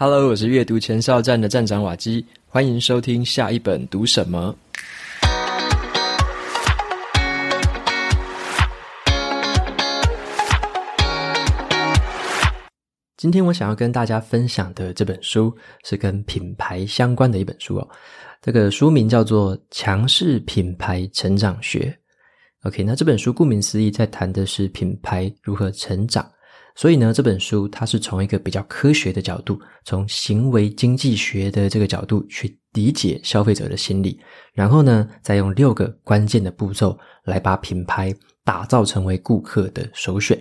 Hello，我是阅读前哨站的站长瓦基，欢迎收听下一本读什么。今天我想要跟大家分享的这本书是跟品牌相关的一本书哦。这个书名叫做《强势品牌成长学》。OK，那这本书顾名思义，在谈的是品牌如何成长。所以呢，这本书它是从一个比较科学的角度，从行为经济学的这个角度去理解消费者的心理，然后呢，再用六个关键的步骤来把品牌打造成为顾客的首选。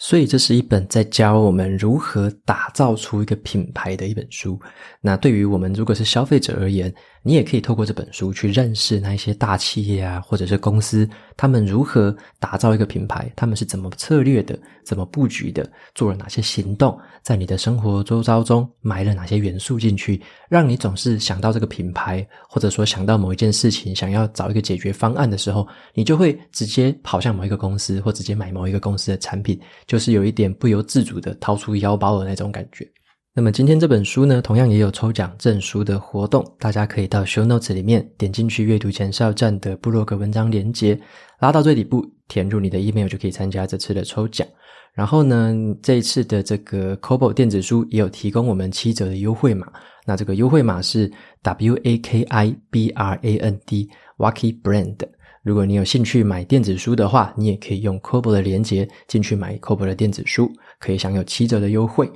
所以这是一本在教我们如何打造出一个品牌的一本书。那对于我们如果是消费者而言，你也可以透过这本书去认识那一些大企业啊，或者是公司，他们如何打造一个品牌，他们是怎么策略的，怎么布局的，做了哪些行动，在你的生活周遭中埋了哪些元素进去，让你总是想到这个品牌，或者说想到某一件事情，想要找一个解决方案的时候，你就会直接跑向某一个公司，或直接买某一个公司的产品。就是有一点不由自主的掏出腰包的那种感觉。那么今天这本书呢，同样也有抽奖赠书的活动，大家可以到 show notes 里面点进去阅读前哨站的部落格文章连接，拉到最底部，填入你的 email 就可以参加这次的抽奖。然后呢，这一次的这个 Kobo 电子书也有提供我们七折的优惠码，那这个优惠码是 W A K I B R A N D Waki Brand。如果你有兴趣买电子书的话，你也可以用 Kobo 的连接进去买 Kobo 的电子书，可以享有七折的优惠。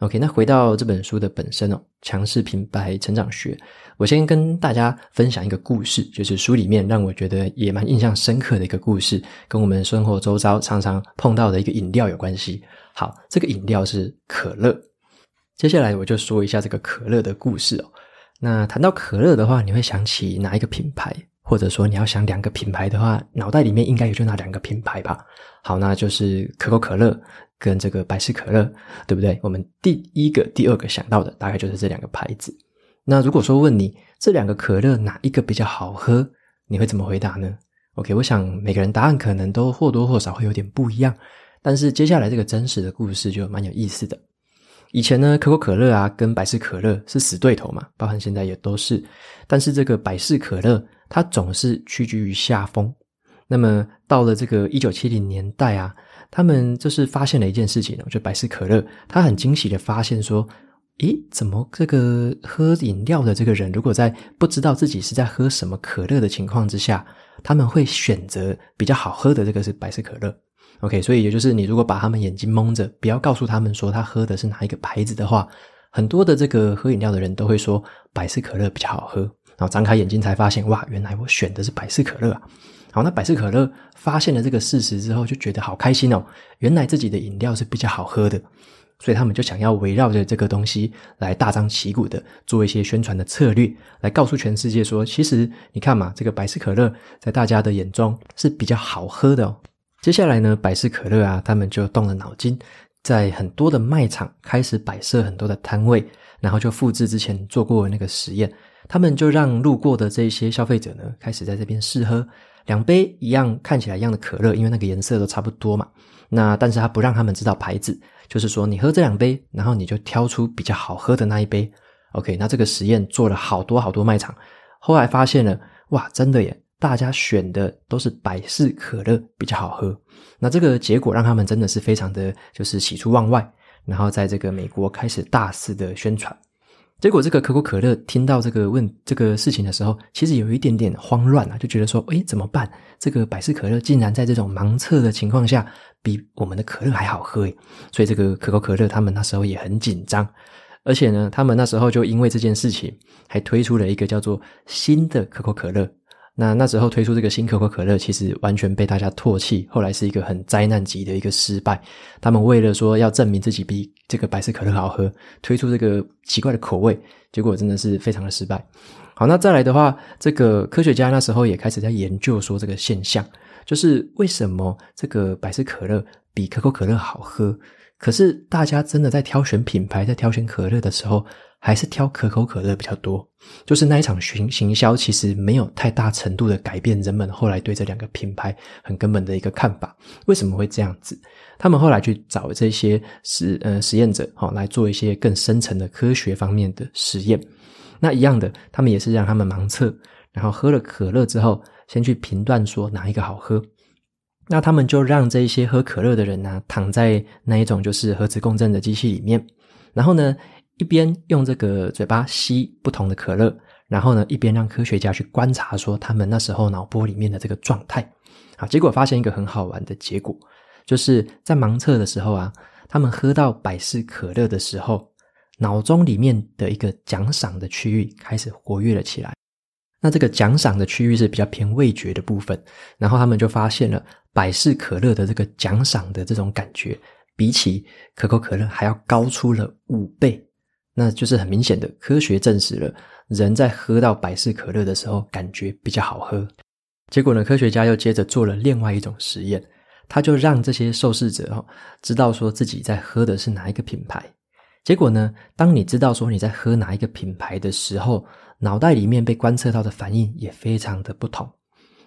OK，那回到这本书的本身哦，强势品牌成长学，我先跟大家分享一个故事，就是书里面让我觉得也蛮印象深刻的一个故事，跟我们生活周遭常常碰到的一个饮料有关系。好，这个饮料是可乐。接下来我就说一下这个可乐的故事哦。那谈到可乐的话，你会想起哪一个品牌？或者说你要想两个品牌的话，脑袋里面应该也就那两个品牌吧。好，那就是可口可乐跟这个百事可乐，对不对？我们第一个、第二个想到的大概就是这两个牌子。那如果说问你这两个可乐哪一个比较好喝，你会怎么回答呢？OK，我想每个人答案可能都或多或少会有点不一样。但是接下来这个真实的故事就蛮有意思的。以前呢，可口可乐啊跟百事可乐是死对头嘛，包含现在也都是。但是这个百事可乐，它总是屈居于下风。那么到了这个一九七零年代啊，他们就是发现了一件事情，就百事可乐，他很惊喜的发现说，咦，怎么这个喝饮料的这个人，如果在不知道自己是在喝什么可乐的情况之下，他们会选择比较好喝的这个是百事可乐。OK，所以也就是你如果把他们眼睛蒙着，不要告诉他们说他喝的是哪一个牌子的话，很多的这个喝饮料的人都会说百事可乐比较好喝。然后张开眼睛才发现，哇，原来我选的是百事可乐啊！好，那百事可乐发现了这个事实之后，就觉得好开心哦，原来自己的饮料是比较好喝的，所以他们就想要围绕着这个东西来大张旗鼓的做一些宣传的策略，来告诉全世界说，其实你看嘛，这个百事可乐在大家的眼中是比较好喝的哦。接下来呢，百事可乐啊，他们就动了脑筋，在很多的卖场开始摆设很多的摊位，然后就复制之前做过的那个实验。他们就让路过的这些消费者呢，开始在这边试喝两杯一样看起来一样的可乐，因为那个颜色都差不多嘛。那但是他不让他们知道牌子，就是说你喝这两杯，然后你就挑出比较好喝的那一杯。OK，那这个实验做了好多好多卖场，后来发现了，哇，真的耶，大家选的都是百事可乐比较好喝。那这个结果让他们真的是非常的就是喜出望外，然后在这个美国开始大肆的宣传。结果，这个可口可乐听到这个问这个事情的时候，其实有一点点慌乱啊，就觉得说：“诶，怎么办？这个百事可乐竟然在这种盲测的情况下，比我们的可乐还好喝诶！”所以，这个可口可乐他们那时候也很紧张，而且呢，他们那时候就因为这件事情，还推出了一个叫做新的可口可乐。那那时候推出这个新可口可乐，其实完全被大家唾弃，后来是一个很灾难级的一个失败。他们为了说要证明自己比这个百事可乐好喝，推出这个奇怪的口味，结果真的是非常的失败。好，那再来的话，这个科学家那时候也开始在研究说这个现象，就是为什么这个百事可乐比可口可乐好喝，可是大家真的在挑选品牌，在挑选可乐的时候，还是挑可口可乐比较多。就是那一场行行销，其实没有太大程度的改变人们后来对这两个品牌很根本的一个看法。为什么会这样子？他们后来去找这些实呃实验者，好、哦、来做一些更深层的科学方面的实验。那一样的，他们也是让他们盲测，然后喝了可乐之后，先去评断说哪一个好喝。那他们就让这些喝可乐的人呢、躺在那一种就是核磁共振的机器里面，然后呢，一边用这个嘴巴吸不同的可乐，然后呢，一边让科学家去观察说他们那时候脑波里面的这个状态。啊，结果发现一个很好玩的结果，就是在盲测的时候啊，他们喝到百事可乐的时候，脑中里面的一个奖赏的区域开始活跃了起来。那这个奖赏的区域是比较偏味觉的部分，然后他们就发现了百事可乐的这个奖赏的这种感觉，比起可口可乐还要高出了五倍，那就是很明显的科学证实了人在喝到百事可乐的时候感觉比较好喝。结果呢，科学家又接着做了另外一种实验，他就让这些受试者哦知道说自己在喝的是哪一个品牌。结果呢，当你知道说你在喝哪一个品牌的时候，脑袋里面被观测到的反应也非常的不同，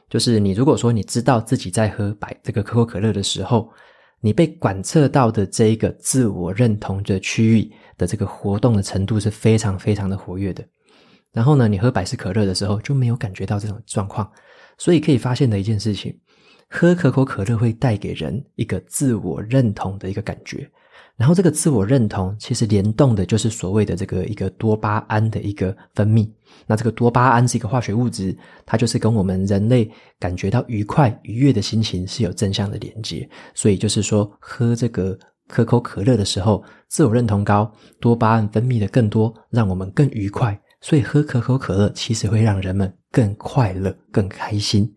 就是你如果说你知道自己在喝百这个可口可乐的时候，你被观测到的这一个自我认同的区域的这个活动的程度是非常非常的活跃的。然后呢，你喝百事可乐的时候就没有感觉到这种状况。所以可以发现的一件事情，喝可口可乐会带给人一个自我认同的一个感觉。然后这个自我认同其实联动的就是所谓的这个一个多巴胺的一个分泌。那这个多巴胺是一个化学物质，它就是跟我们人类感觉到愉快、愉悦的心情是有正向的连接。所以就是说，喝这个可口可乐的时候，自我认同高，多巴胺分泌的更多，让我们更愉快。所以喝可口可乐其实会让人们更快乐、更开心。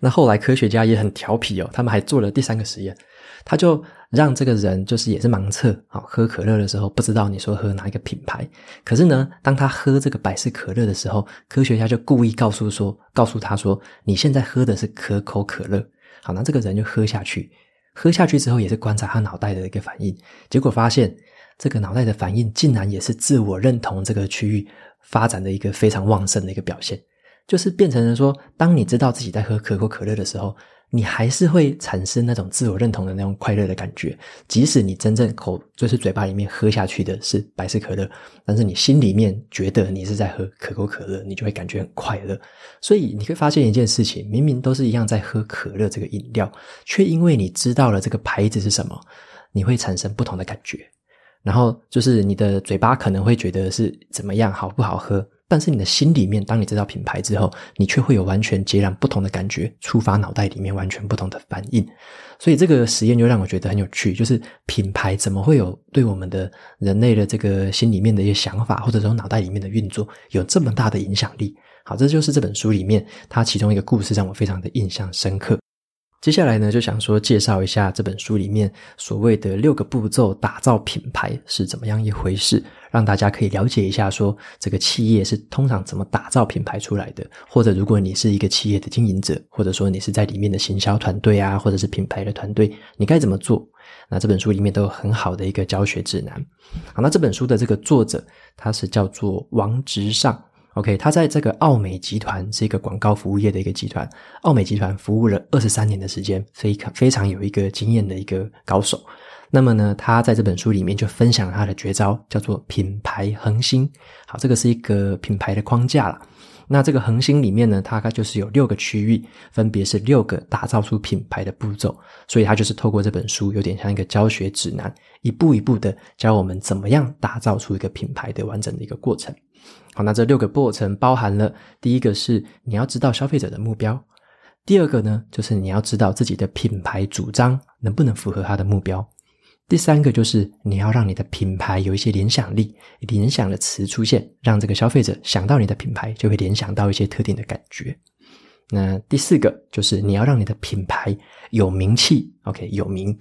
那后来科学家也很调皮哦，他们还做了第三个实验。他就让这个人就是也是盲测，好，喝可乐的时候不知道你说喝哪一个品牌，可是呢，当他喝这个百事可乐的时候，科学家就故意告诉说，告诉他说，你现在喝的是可口可乐，好，那这个人就喝下去，喝下去之后也是观察他脑袋的一个反应，结果发现这个脑袋的反应竟然也是自我认同这个区域发展的一个非常旺盛的一个表现，就是变成了说，当你知道自己在喝可口可乐的时候。你还是会产生那种自我认同的那种快乐的感觉，即使你真正口就是嘴巴里面喝下去的是百事可乐，但是你心里面觉得你是在喝可口可乐，你就会感觉很快乐。所以你会发现一件事情，明明都是一样在喝可乐这个饮料，却因为你知道了这个牌子是什么，你会产生不同的感觉。然后就是你的嘴巴可能会觉得是怎么样，好不好喝？但是你的心里面，当你知道品牌之后，你却会有完全截然不同的感觉，触发脑袋里面完全不同的反应。所以这个实验就让我觉得很有趣，就是品牌怎么会有对我们的人类的这个心里面的一些想法，或者说脑袋里面的运作有这么大的影响力？好，这就是这本书里面它其中一个故事让我非常的印象深刻。接下来呢，就想说介绍一下这本书里面所谓的六个步骤打造品牌是怎么样一回事，让大家可以了解一下说这个企业是通常怎么打造品牌出来的，或者如果你是一个企业的经营者，或者说你是在里面的行销团队啊，或者是品牌的团队，你该怎么做？那这本书里面都有很好的一个教学指南。好，那这本书的这个作者他是叫做王直上。OK，他在这个奥美集团是一个广告服务业的一个集团，奥美集团服务了二十三年的时间，非常非常有一个经验的一个高手。那么呢，他在这本书里面就分享了他的绝招，叫做品牌恒星。好，这个是一个品牌的框架啦。那这个恒星里面呢，大概就是有六个区域，分别是六个打造出品牌的步骤。所以它就是透过这本书，有点像一个教学指南，一步一步的教我们怎么样打造出一个品牌的完整的一个过程。好，那这六个过程包含了第一个是你要知道消费者的目标，第二个呢就是你要知道自己的品牌主张能不能符合他的目标，第三个就是你要让你的品牌有一些联想力，联想的词出现，让这个消费者想到你的品牌就会联想到一些特定的感觉。那第四个就是你要让你的品牌有名气，OK，有名。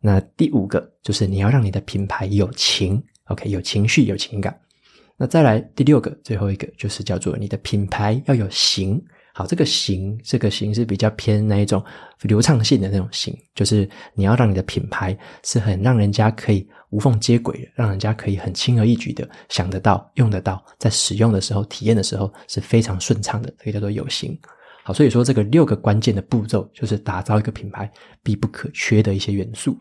那第五个就是你要让你的品牌有情，OK，有情绪，有情感。那再来第六个，最后一个就是叫做你的品牌要有型好，这个型，这个型是比较偏那一种流畅性的那种型，就是你要让你的品牌是很让人家可以无缝接轨的，让人家可以很轻而易举的想得到、用得到，在使用的时候、体验的时候是非常顺畅的，这个叫做有型。好，所以说这个六个关键的步骤，就是打造一个品牌必不可缺的一些元素。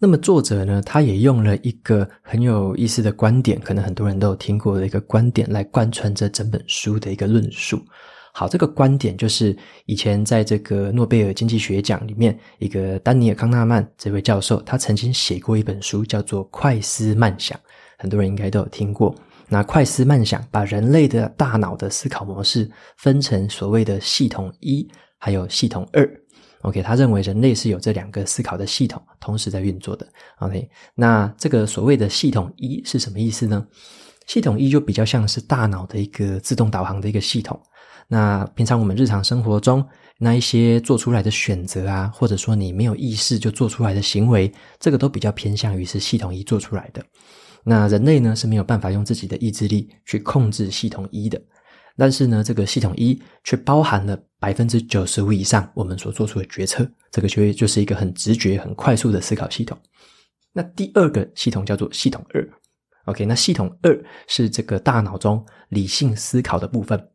那么作者呢，他也用了一个很有意思的观点，可能很多人都有听过的一个观点，来贯穿这整本书的一个论述。好，这个观点就是以前在这个诺贝尔经济学奖里面，一个丹尼尔康纳曼这位教授，他曾经写过一本书，叫做《快思慢想》，很多人应该都有听过。那快思慢想把人类的大脑的思考模式分成所谓的系统一，还有系统二。OK，他认为人类是有这两个思考的系统同时在运作的。OK，那这个所谓的系统一是什么意思呢？系统一就比较像是大脑的一个自动导航的一个系统。那平常我们日常生活中那一些做出来的选择啊，或者说你没有意识就做出来的行为，这个都比较偏向于是系统一做出来的。那人类呢，是没有办法用自己的意志力去控制系统一的，但是呢，这个系统一却包含了百分之九十五以上我们所做出的决策，这个就就是一个很直觉、很快速的思考系统。那第二个系统叫做系统二，OK，那系统二是这个大脑中理性思考的部分。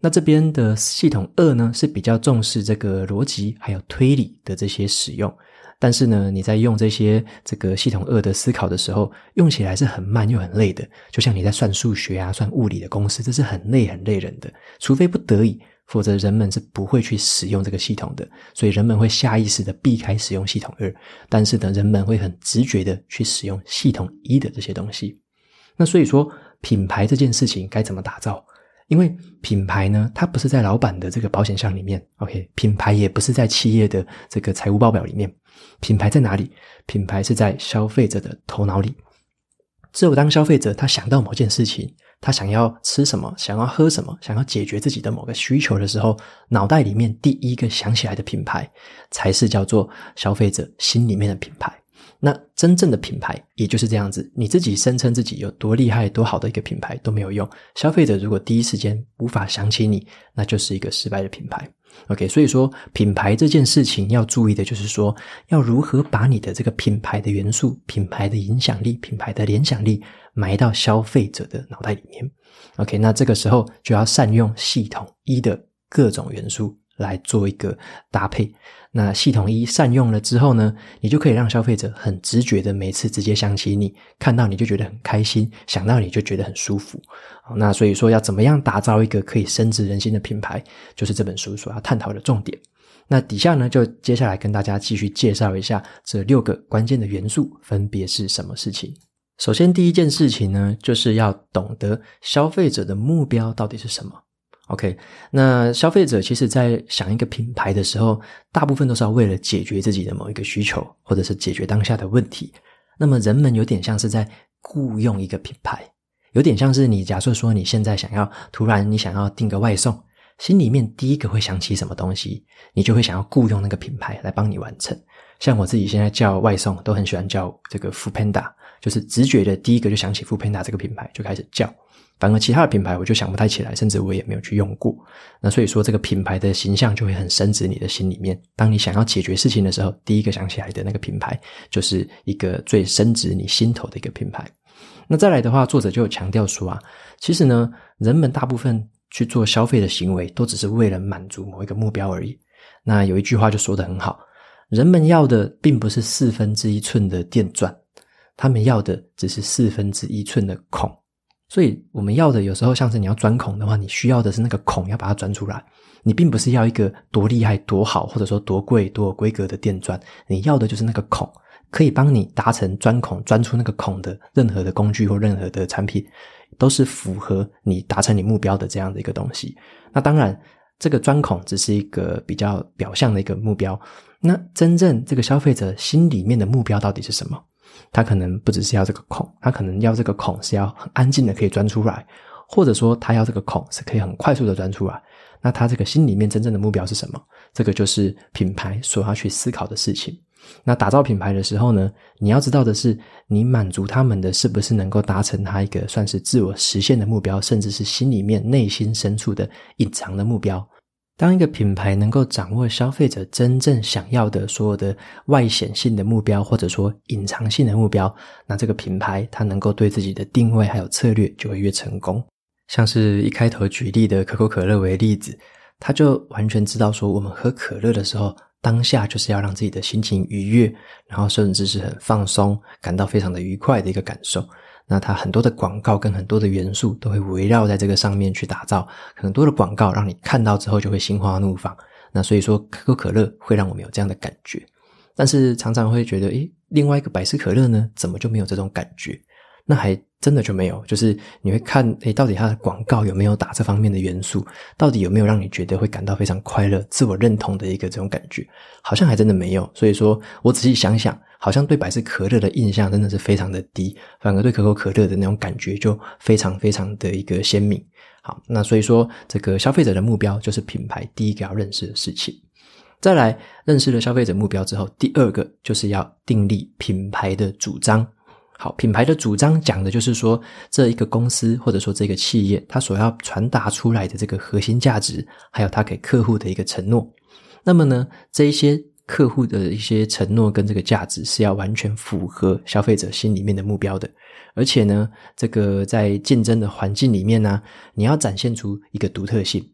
那这边的系统二呢，是比较重视这个逻辑还有推理的这些使用，但是呢，你在用这些这个系统二的思考的时候，用起来是很慢又很累的，就像你在算数学啊、算物理的公式，这是很累很累人的，除非不得已，否则人们是不会去使用这个系统的，所以人们会下意识的避开使用系统二，但是呢，人们会很直觉的去使用系统一的这些东西。那所以说，品牌这件事情该怎么打造？因为品牌呢，它不是在老板的这个保险箱里面，OK，品牌也不是在企业的这个财务报表里面，品牌在哪里？品牌是在消费者的头脑里。只有当消费者他想到某件事情，他想要吃什么，想要喝什么，想要解决自己的某个需求的时候，脑袋里面第一个想起来的品牌，才是叫做消费者心里面的品牌。那真正的品牌也就是这样子，你自己声称自己有多厉害、多好的一个品牌都没有用。消费者如果第一时间无法想起你，那就是一个失败的品牌。OK，所以说品牌这件事情要注意的就是说，要如何把你的这个品牌的元素、品牌的影响力、品牌的联想力埋到消费者的脑袋里面。OK，那这个时候就要善用系统一的各种元素。来做一个搭配，那系统一善用了之后呢，你就可以让消费者很直觉的每次直接想起你，看到你就觉得很开心，想到你就觉得很舒服。那所以说要怎么样打造一个可以深植人心的品牌，就是这本书所要探讨的重点。那底下呢，就接下来跟大家继续介绍一下这六个关键的元素分别是什么事情。首先第一件事情呢，就是要懂得消费者的目标到底是什么。OK，那消费者其实在想一个品牌的时候，大部分都是要为了解决自己的某一个需求，或者是解决当下的问题。那么人们有点像是在雇佣一个品牌，有点像是你假设说你现在想要突然你想要订个外送，心里面第一个会想起什么东西，你就会想要雇佣那个品牌来帮你完成。像我自己现在叫外送，都很喜欢叫这个 f o o Panda，就是直觉的第一个就想起 f o o Panda 这个品牌，就开始叫。反而其他的品牌我就想不太起来，甚至我也没有去用过。那所以说，这个品牌的形象就会很深植你的心里面。当你想要解决事情的时候，第一个想起来的那个品牌，就是一个最深植你心头的一个品牌。那再来的话，作者就有强调说啊，其实呢，人们大部分去做消费的行为，都只是为了满足某一个目标而已。那有一句话就说得很好，人们要的并不是四分之一寸的电钻，他们要的只是四分之一寸的孔。所以我们要的有时候像是你要钻孔的话，你需要的是那个孔要把它钻出来。你并不是要一个多厉害、多好，或者说多贵、多有规格的电钻。你要的就是那个孔，可以帮你达成钻孔、钻出那个孔的任何的工具或任何的产品，都是符合你达成你目标的这样的一个东西。那当然，这个钻孔只是一个比较表象的一个目标。那真正这个消费者心里面的目标到底是什么？他可能不只是要这个孔，他可能要这个孔是要很安静的可以钻出来，或者说他要这个孔是可以很快速的钻出来。那他这个心里面真正的目标是什么？这个就是品牌所要去思考的事情。那打造品牌的时候呢，你要知道的是，你满足他们的是不是能够达成他一个算是自我实现的目标，甚至是心里面内心深处的隐藏的目标。当一个品牌能够掌握消费者真正想要的所有的外显性的目标，或者说隐藏性的目标，那这个品牌它能够对自己的定位还有策略就会越成功。像是一开头举例的可口可乐为例子，他就完全知道说，我们喝可乐的时候，当下就是要让自己的心情愉悦，然后甚至是很放松，感到非常的愉快的一个感受。那它很多的广告跟很多的元素都会围绕在这个上面去打造，很多的广告让你看到之后就会心花怒放。那所以说可口可乐会让我们有这样的感觉，但是常常会觉得，诶，另外一个百事可乐呢，怎么就没有这种感觉？那还真的就没有，就是你会看，诶，到底它的广告有没有打这方面的元素？到底有没有让你觉得会感到非常快乐、自我认同的一个这种感觉？好像还真的没有。所以说我仔细想想。好像对百事可乐的印象真的是非常的低，反而对可口可乐的那种感觉就非常非常的一个鲜明。好，那所以说这个消费者的目标就是品牌第一个要认识的事情。再来认识了消费者目标之后，第二个就是要订立品牌的主张。好，品牌的主张讲的就是说这一个公司或者说这个企业它所要传达出来的这个核心价值，还有它给客户的一个承诺。那么呢，这一些。客户的一些承诺跟这个价值是要完全符合消费者心里面的目标的，而且呢，这个在竞争的环境里面呢，你要展现出一个独特性。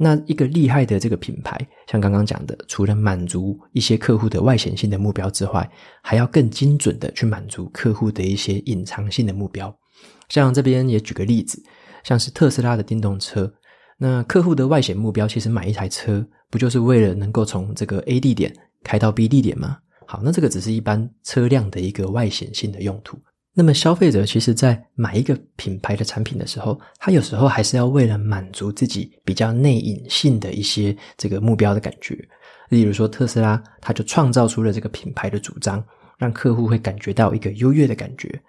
那一个厉害的这个品牌，像刚刚讲的，除了满足一些客户的外显性的目标之外，还要更精准的去满足客户的一些隐藏性的目标。像这边也举个例子，像是特斯拉的电动车，那客户的外显目标其实买一台车，不就是为了能够从这个 A 地点开到 B 地点吗？好，那这个只是一般车辆的一个外显性的用途。那么消费者其实在买一个品牌的产品的时候，他有时候还是要为了满足自己比较内隐性的一些这个目标的感觉。例如说特斯拉，他就创造出了这个品牌的主张，让客户会感觉到一个优越的感觉，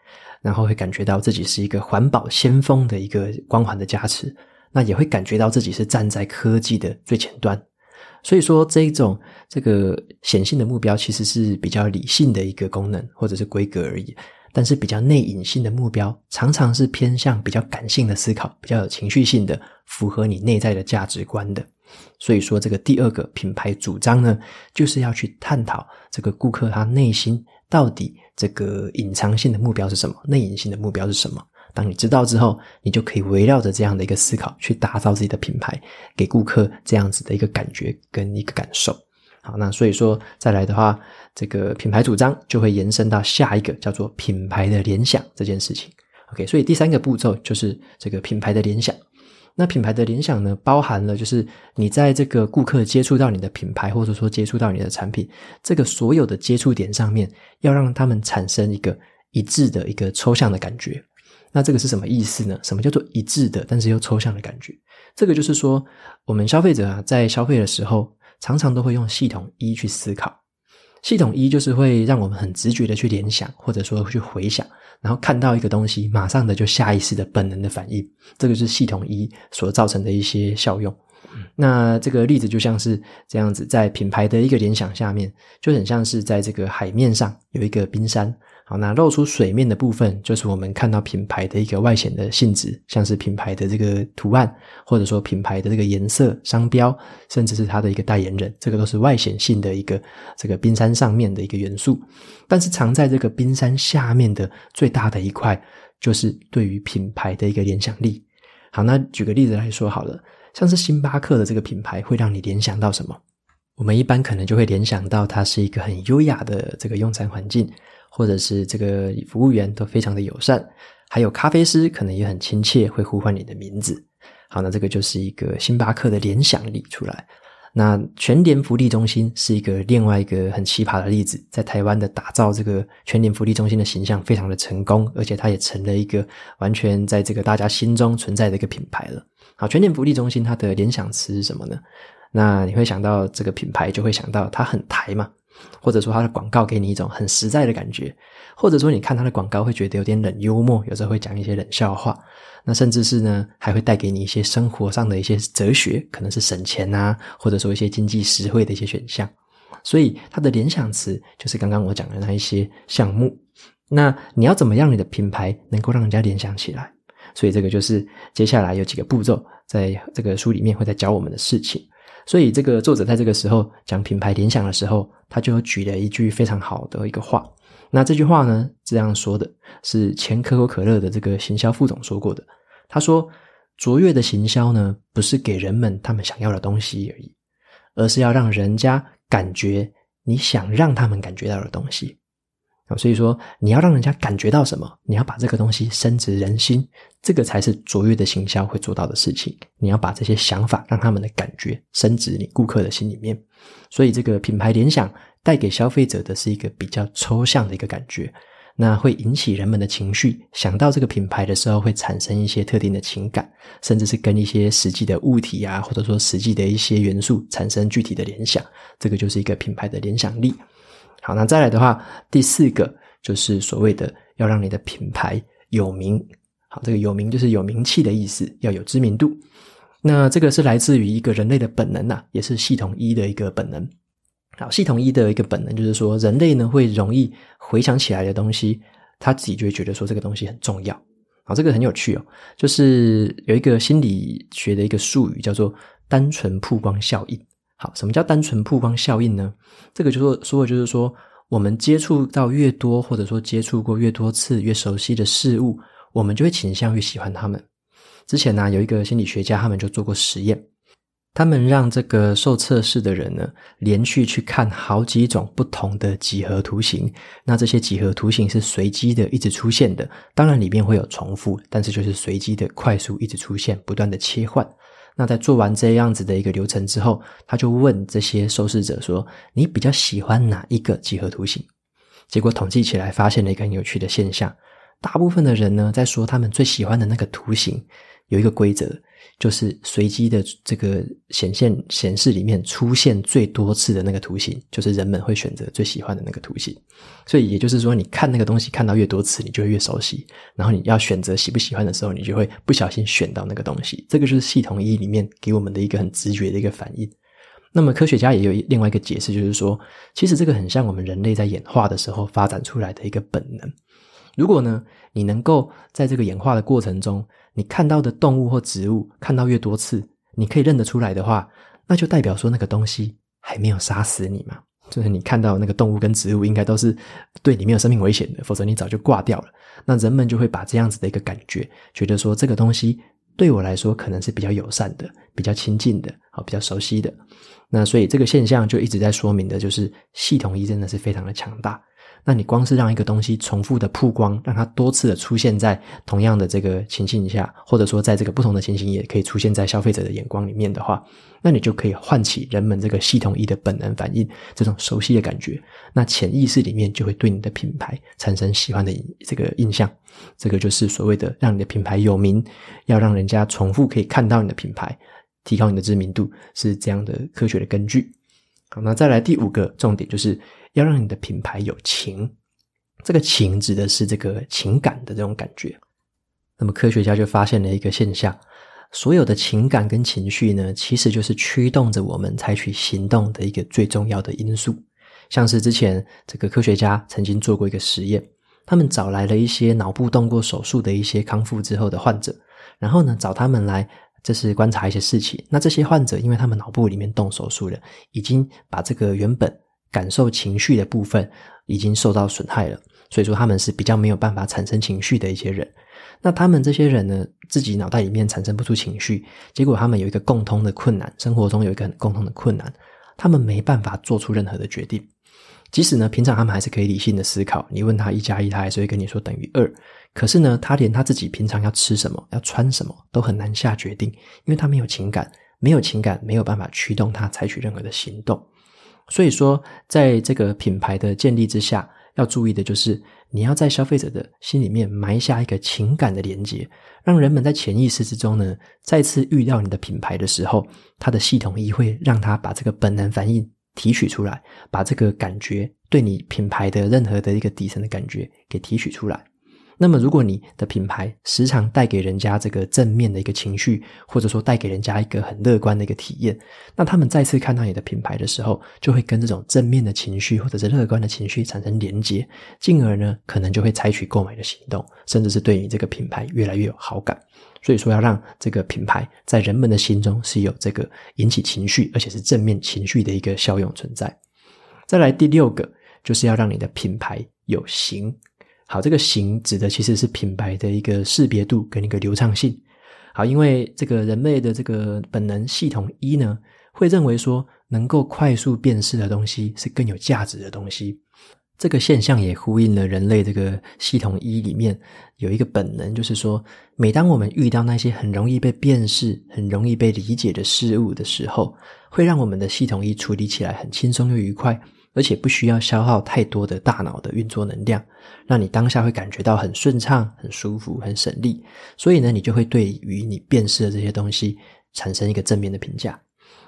然后会感觉到自己是一个环保先锋的一个光环的加持，那也会感觉到自己是站在科技的最前端。所以说，这一种这个显性的目标其实是比较理性的一个功能或者是规格而已，但是比较内隐性的目标常常是偏向比较感性的思考，比较有情绪性的，符合你内在的价值观的。所以说，这个第二个品牌主张呢，就是要去探讨这个顾客他内心到底这个隐藏性的目标是什么，内隐性的目标是什么。当你知道之后，你就可以围绕着这样的一个思考去打造自己的品牌，给顾客这样子的一个感觉跟一个感受。好，那所以说再来的话，这个品牌主张就会延伸到下一个叫做品牌的联想这件事情。OK，所以第三个步骤就是这个品牌的联想。那品牌的联想呢，包含了就是你在这个顾客接触到你的品牌，或者说接触到你的产品，这个所有的接触点上面，要让他们产生一个一致的一个抽象的感觉。那这个是什么意思呢？什么叫做一致的，但是又抽象的感觉？这个就是说，我们消费者啊，在消费的时候，常常都会用系统一去思考。系统一就是会让我们很直觉的去联想，或者说去回想，然后看到一个东西，马上的就下意识的本能的反应。这个是系统一所造成的一些效用。那这个例子就像是这样子，在品牌的一个联想下面，就很像是在这个海面上有一个冰山。好，那露出水面的部分，就是我们看到品牌的一个外显的性质，像是品牌的这个图案，或者说品牌的这个颜色、商标，甚至是它的一个代言人，这个都是外显性的一个这个冰山上面的一个元素。但是藏在这个冰山下面的最大的一块，就是对于品牌的一个联想力。好，那举个例子来说好了，像是星巴克的这个品牌，会让你联想到什么？我们一般可能就会联想到它是一个很优雅的这个用餐环境。或者是这个服务员都非常的友善，还有咖啡师可能也很亲切，会呼唤你的名字。好，那这个就是一个星巴克的联想力出来。那全联福利中心是一个另外一个很奇葩的例子，在台湾的打造这个全联福利中心的形象非常的成功，而且它也成了一个完全在这个大家心中存在的一个品牌了。好，全联福利中心它的联想词是什么呢？那你会想到这个品牌，就会想到它很台嘛。或者说他的广告给你一种很实在的感觉，或者说你看他的广告会觉得有点冷幽默，有时候会讲一些冷笑话，那甚至是呢还会带给你一些生活上的一些哲学，可能是省钱啊，或者说一些经济实惠的一些选项。所以它的联想词就是刚刚我讲的那一些项目。那你要怎么样你的品牌能够让人家联想起来？所以这个就是接下来有几个步骤，在这个书里面会再教我们的事情。所以这个作者在这个时候讲品牌联想的时候，他就举了一句非常好的一个话。那这句话呢，这样说的是前可口可乐的这个行销副总说过的。他说：“卓越的行销呢，不是给人们他们想要的东西而已，而是要让人家感觉你想让他们感觉到的东西。”啊所以说，你要让人家感觉到什么？你要把这个东西深植人心，这个才是卓越的行销会做到的事情。你要把这些想法，让他们的感觉深植你顾客的心里面。所以，这个品牌联想带给消费者的是一个比较抽象的一个感觉，那会引起人们的情绪。想到这个品牌的时候，会产生一些特定的情感，甚至是跟一些实际的物体啊，或者说实际的一些元素产生具体的联想。这个就是一个品牌的联想力。好，那再来的话，第四个就是所谓的要让你的品牌有名。好，这个有名就是有名气的意思，要有知名度。那这个是来自于一个人类的本能呐，也是系统一的一个本能。好，系统一的一个本能就是说，人类呢会容易回想起来的东西，他自己就会觉得说这个东西很重要。好，这个很有趣哦，就是有一个心理学的一个术语叫做单纯曝光效应。好，什么叫单纯曝光效应呢？这个就说说的就是说，我们接触到越多，或者说接触过越多次、越熟悉的事物，我们就会倾向于喜欢他们。之前呢，有一个心理学家，他们就做过实验，他们让这个受测试的人呢，连续去看好几种不同的几何图形，那这些几何图形是随机的，一直出现的，当然里面会有重复，但是就是随机的、快速一直出现、不断的切换。那在做完这样子的一个流程之后，他就问这些受试者说：“你比较喜欢哪一个几何图形？”结果统计起来，发现了一个很有趣的现象：大部分的人呢，在说他们最喜欢的那个图形。有一个规则，就是随机的这个显现显示里面出现最多次的那个图形，就是人们会选择最喜欢的那个图形。所以也就是说，你看那个东西看到越多次，你就会越熟悉。然后你要选择喜不喜欢的时候，你就会不小心选到那个东西。这个就是系统一里面给我们的一个很直觉的一个反应。那么科学家也有另外一个解释，就是说，其实这个很像我们人类在演化的时候发展出来的一个本能。如果呢，你能够在这个演化的过程中，你看到的动物或植物看到越多次，你可以认得出来的话，那就代表说那个东西还没有杀死你嘛。就是你看到那个动物跟植物，应该都是对你没有生命危险的，否则你早就挂掉了。那人们就会把这样子的一个感觉，觉得说这个东西对我来说可能是比较友善的、比较亲近的、好比较熟悉的。那所以这个现象就一直在说明的，就是系统一真的是非常的强大。那你光是让一个东西重复的曝光，让它多次的出现在同样的这个情形下，或者说在这个不同的情形也可以出现在消费者的眼光里面的话，那你就可以唤起人们这个系统一的本能反应，这种熟悉的感觉。那潜意识里面就会对你的品牌产生喜欢的这个印象。这个就是所谓的让你的品牌有名，要让人家重复可以看到你的品牌，提高你的知名度，是这样的科学的根据。好，那再来第五个重点就是。要让你的品牌有情，这个情指的是这个情感的这种感觉。那么科学家就发现了一个现象：所有的情感跟情绪呢，其实就是驱动着我们采取行动的一个最重要的因素。像是之前这个科学家曾经做过一个实验，他们找来了一些脑部动过手术的一些康复之后的患者，然后呢，找他们来，这是观察一些事情。那这些患者，因为他们脑部里面动手术了，已经把这个原本感受情绪的部分已经受到损害了，所以说他们是比较没有办法产生情绪的一些人。那他们这些人呢，自己脑袋里面产生不出情绪，结果他们有一个共通的困难，生活中有一个很共通的困难，他们没办法做出任何的决定。即使呢，平常他们还是可以理性的思考，你问他一加一，他还是会跟你说等于二。可是呢，他连他自己平常要吃什么、要穿什么都很难下决定，因为他没有情感，没有情感，没有办法驱动他采取任何的行动。所以说，在这个品牌的建立之下，要注意的就是，你要在消费者的心里面埋下一个情感的连接，让人们在潜意识之中呢，再次遇到你的品牌的时候，它的系统一会让他把这个本能反应提取出来，把这个感觉对你品牌的任何的一个底层的感觉给提取出来。那么，如果你的品牌时常带给人家这个正面的一个情绪，或者说带给人家一个很乐观的一个体验，那他们再次看到你的品牌的时候，就会跟这种正面的情绪或者是乐观的情绪产生连结，进而呢，可能就会采取购买的行动，甚至是对你这个品牌越来越有好感。所以说，要让这个品牌在人们的心中是有这个引起情绪，而且是正面情绪的一个效用存在。再来第六个，就是要让你的品牌有形。好，这个形指的其实是品牌的一个识别度跟一个流畅性。好，因为这个人类的这个本能系统一呢，会认为说能够快速辨识的东西是更有价值的东西。这个现象也呼应了人类这个系统一里面有一个本能，就是说，每当我们遇到那些很容易被辨识、很容易被理解的事物的时候，会让我们的系统一处理起来很轻松又愉快。而且不需要消耗太多的大脑的运作能量，让你当下会感觉到很顺畅、很舒服、很省力。所以呢，你就会对于你辨识的这些东西产生一个正面的评价。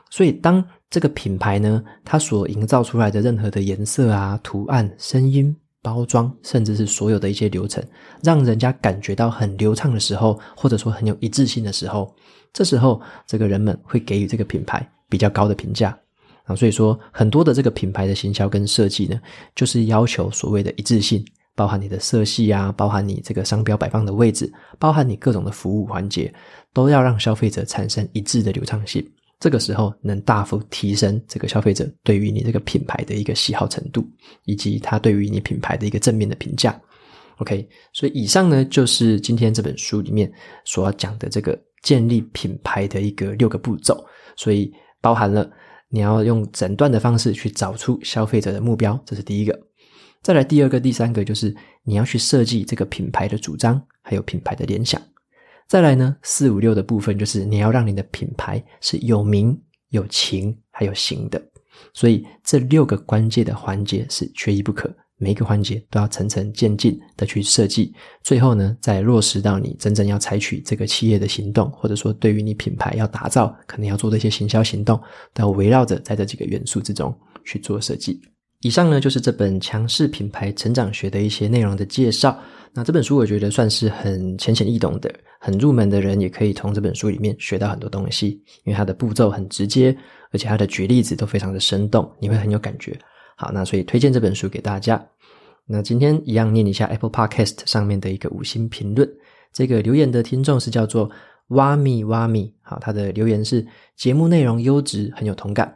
所以，当这个品牌呢，它所营造出来的任何的颜色啊、图案、声音、包装，甚至是所有的一些流程，让人家感觉到很流畅的时候，或者说很有一致性的时候，这时候这个人们会给予这个品牌比较高的评价。啊，所以说很多的这个品牌的行销跟设计呢，就是要求所谓的一致性，包含你的色系啊，包含你这个商标摆放的位置，包含你各种的服务环节，都要让消费者产生一致的流畅性。这个时候能大幅提升这个消费者对于你这个品牌的一个喜好程度，以及他对于你品牌的一个正面的评价。OK，所以以上呢就是今天这本书里面所要讲的这个建立品牌的一个六个步骤，所以包含了。你要用诊断的方式去找出消费者的目标，这是第一个。再来第二个、第三个，就是你要去设计这个品牌的主张，还有品牌的联想。再来呢，四五六的部分就是你要让你的品牌是有名、有情，还有形的。所以这六个关键的环节是缺一不可。每一个环节都要层层渐进的去设计，最后呢，再落实到你真正要采取这个企业的行动，或者说对于你品牌要打造，可能要做的一些行销行动，都要围绕着在这几个元素之中去做设计。以上呢，就是这本强势品牌成长学的一些内容的介绍。那这本书我觉得算是很浅显易懂的，很入门的人也可以从这本书里面学到很多东西，因为它的步骤很直接，而且它的举例子都非常的生动，你会很有感觉。好，那所以推荐这本书给大家。那今天一样念一下 Apple Podcast 上面的一个五星评论。这个留言的听众是叫做哇米哇米，好，他的留言是节目内容优质，很有同感。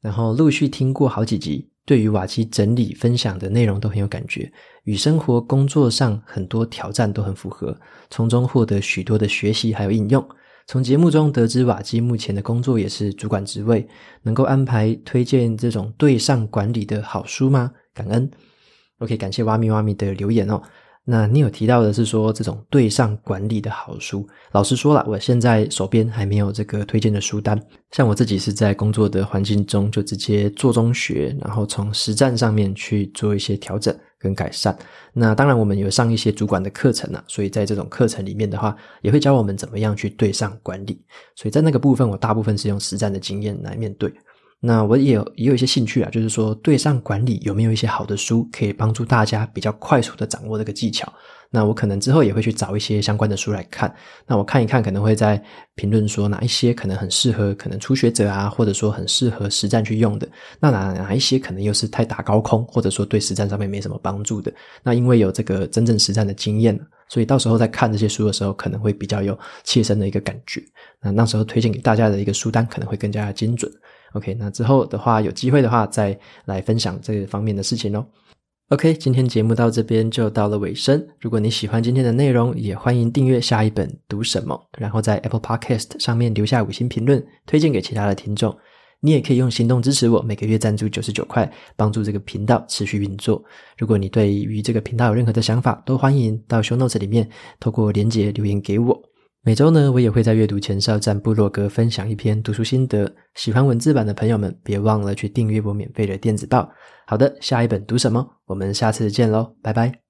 然后陆续听过好几集，对于瓦基整理分享的内容都很有感觉，与生活工作上很多挑战都很符合，从中获得许多的学习还有应用。从节目中得知，瓦基目前的工作也是主管职位，能够安排推荐这种对上管理的好书吗？感恩。OK，感谢哇咪哇咪的留言哦。那你有提到的是说这种对上管理的好书，老实说了，我现在手边还没有这个推荐的书单。像我自己是在工作的环境中就直接做中学，然后从实战上面去做一些调整跟改善。那当然我们有上一些主管的课程啊，所以在这种课程里面的话，也会教我们怎么样去对上管理。所以在那个部分，我大部分是用实战的经验来面对。那我也有也有一些兴趣啊，就是说对上管理有没有一些好的书可以帮助大家比较快速的掌握这个技巧？那我可能之后也会去找一些相关的书来看。那我看一看，可能会在评论说哪一些可能很适合可能初学者啊，或者说很适合实战去用的。那哪哪一些可能又是太打高空，或者说对实战上面没什么帮助的？那因为有这个真正实战的经验，所以到时候在看这些书的时候，可能会比较有切身的一个感觉。那那时候推荐给大家的一个书单可能会更加精准。OK，那之后的话，有机会的话再来分享这方面的事情哦。OK，今天节目到这边就到了尾声。如果你喜欢今天的内容，也欢迎订阅下一本读什么，然后在 Apple Podcast 上面留下五星评论，推荐给其他的听众。你也可以用行动支持我，每个月赞助九十九块，帮助这个频道持续运作。如果你对于这个频道有任何的想法，都欢迎到 Show Notes 里面透过连结留言给我。每周呢，我也会在阅读前哨站部落格分享一篇读书心得。喜欢文字版的朋友们，别忘了去订阅我免费的电子报。好的，下一本读什么？我们下次见喽，拜拜。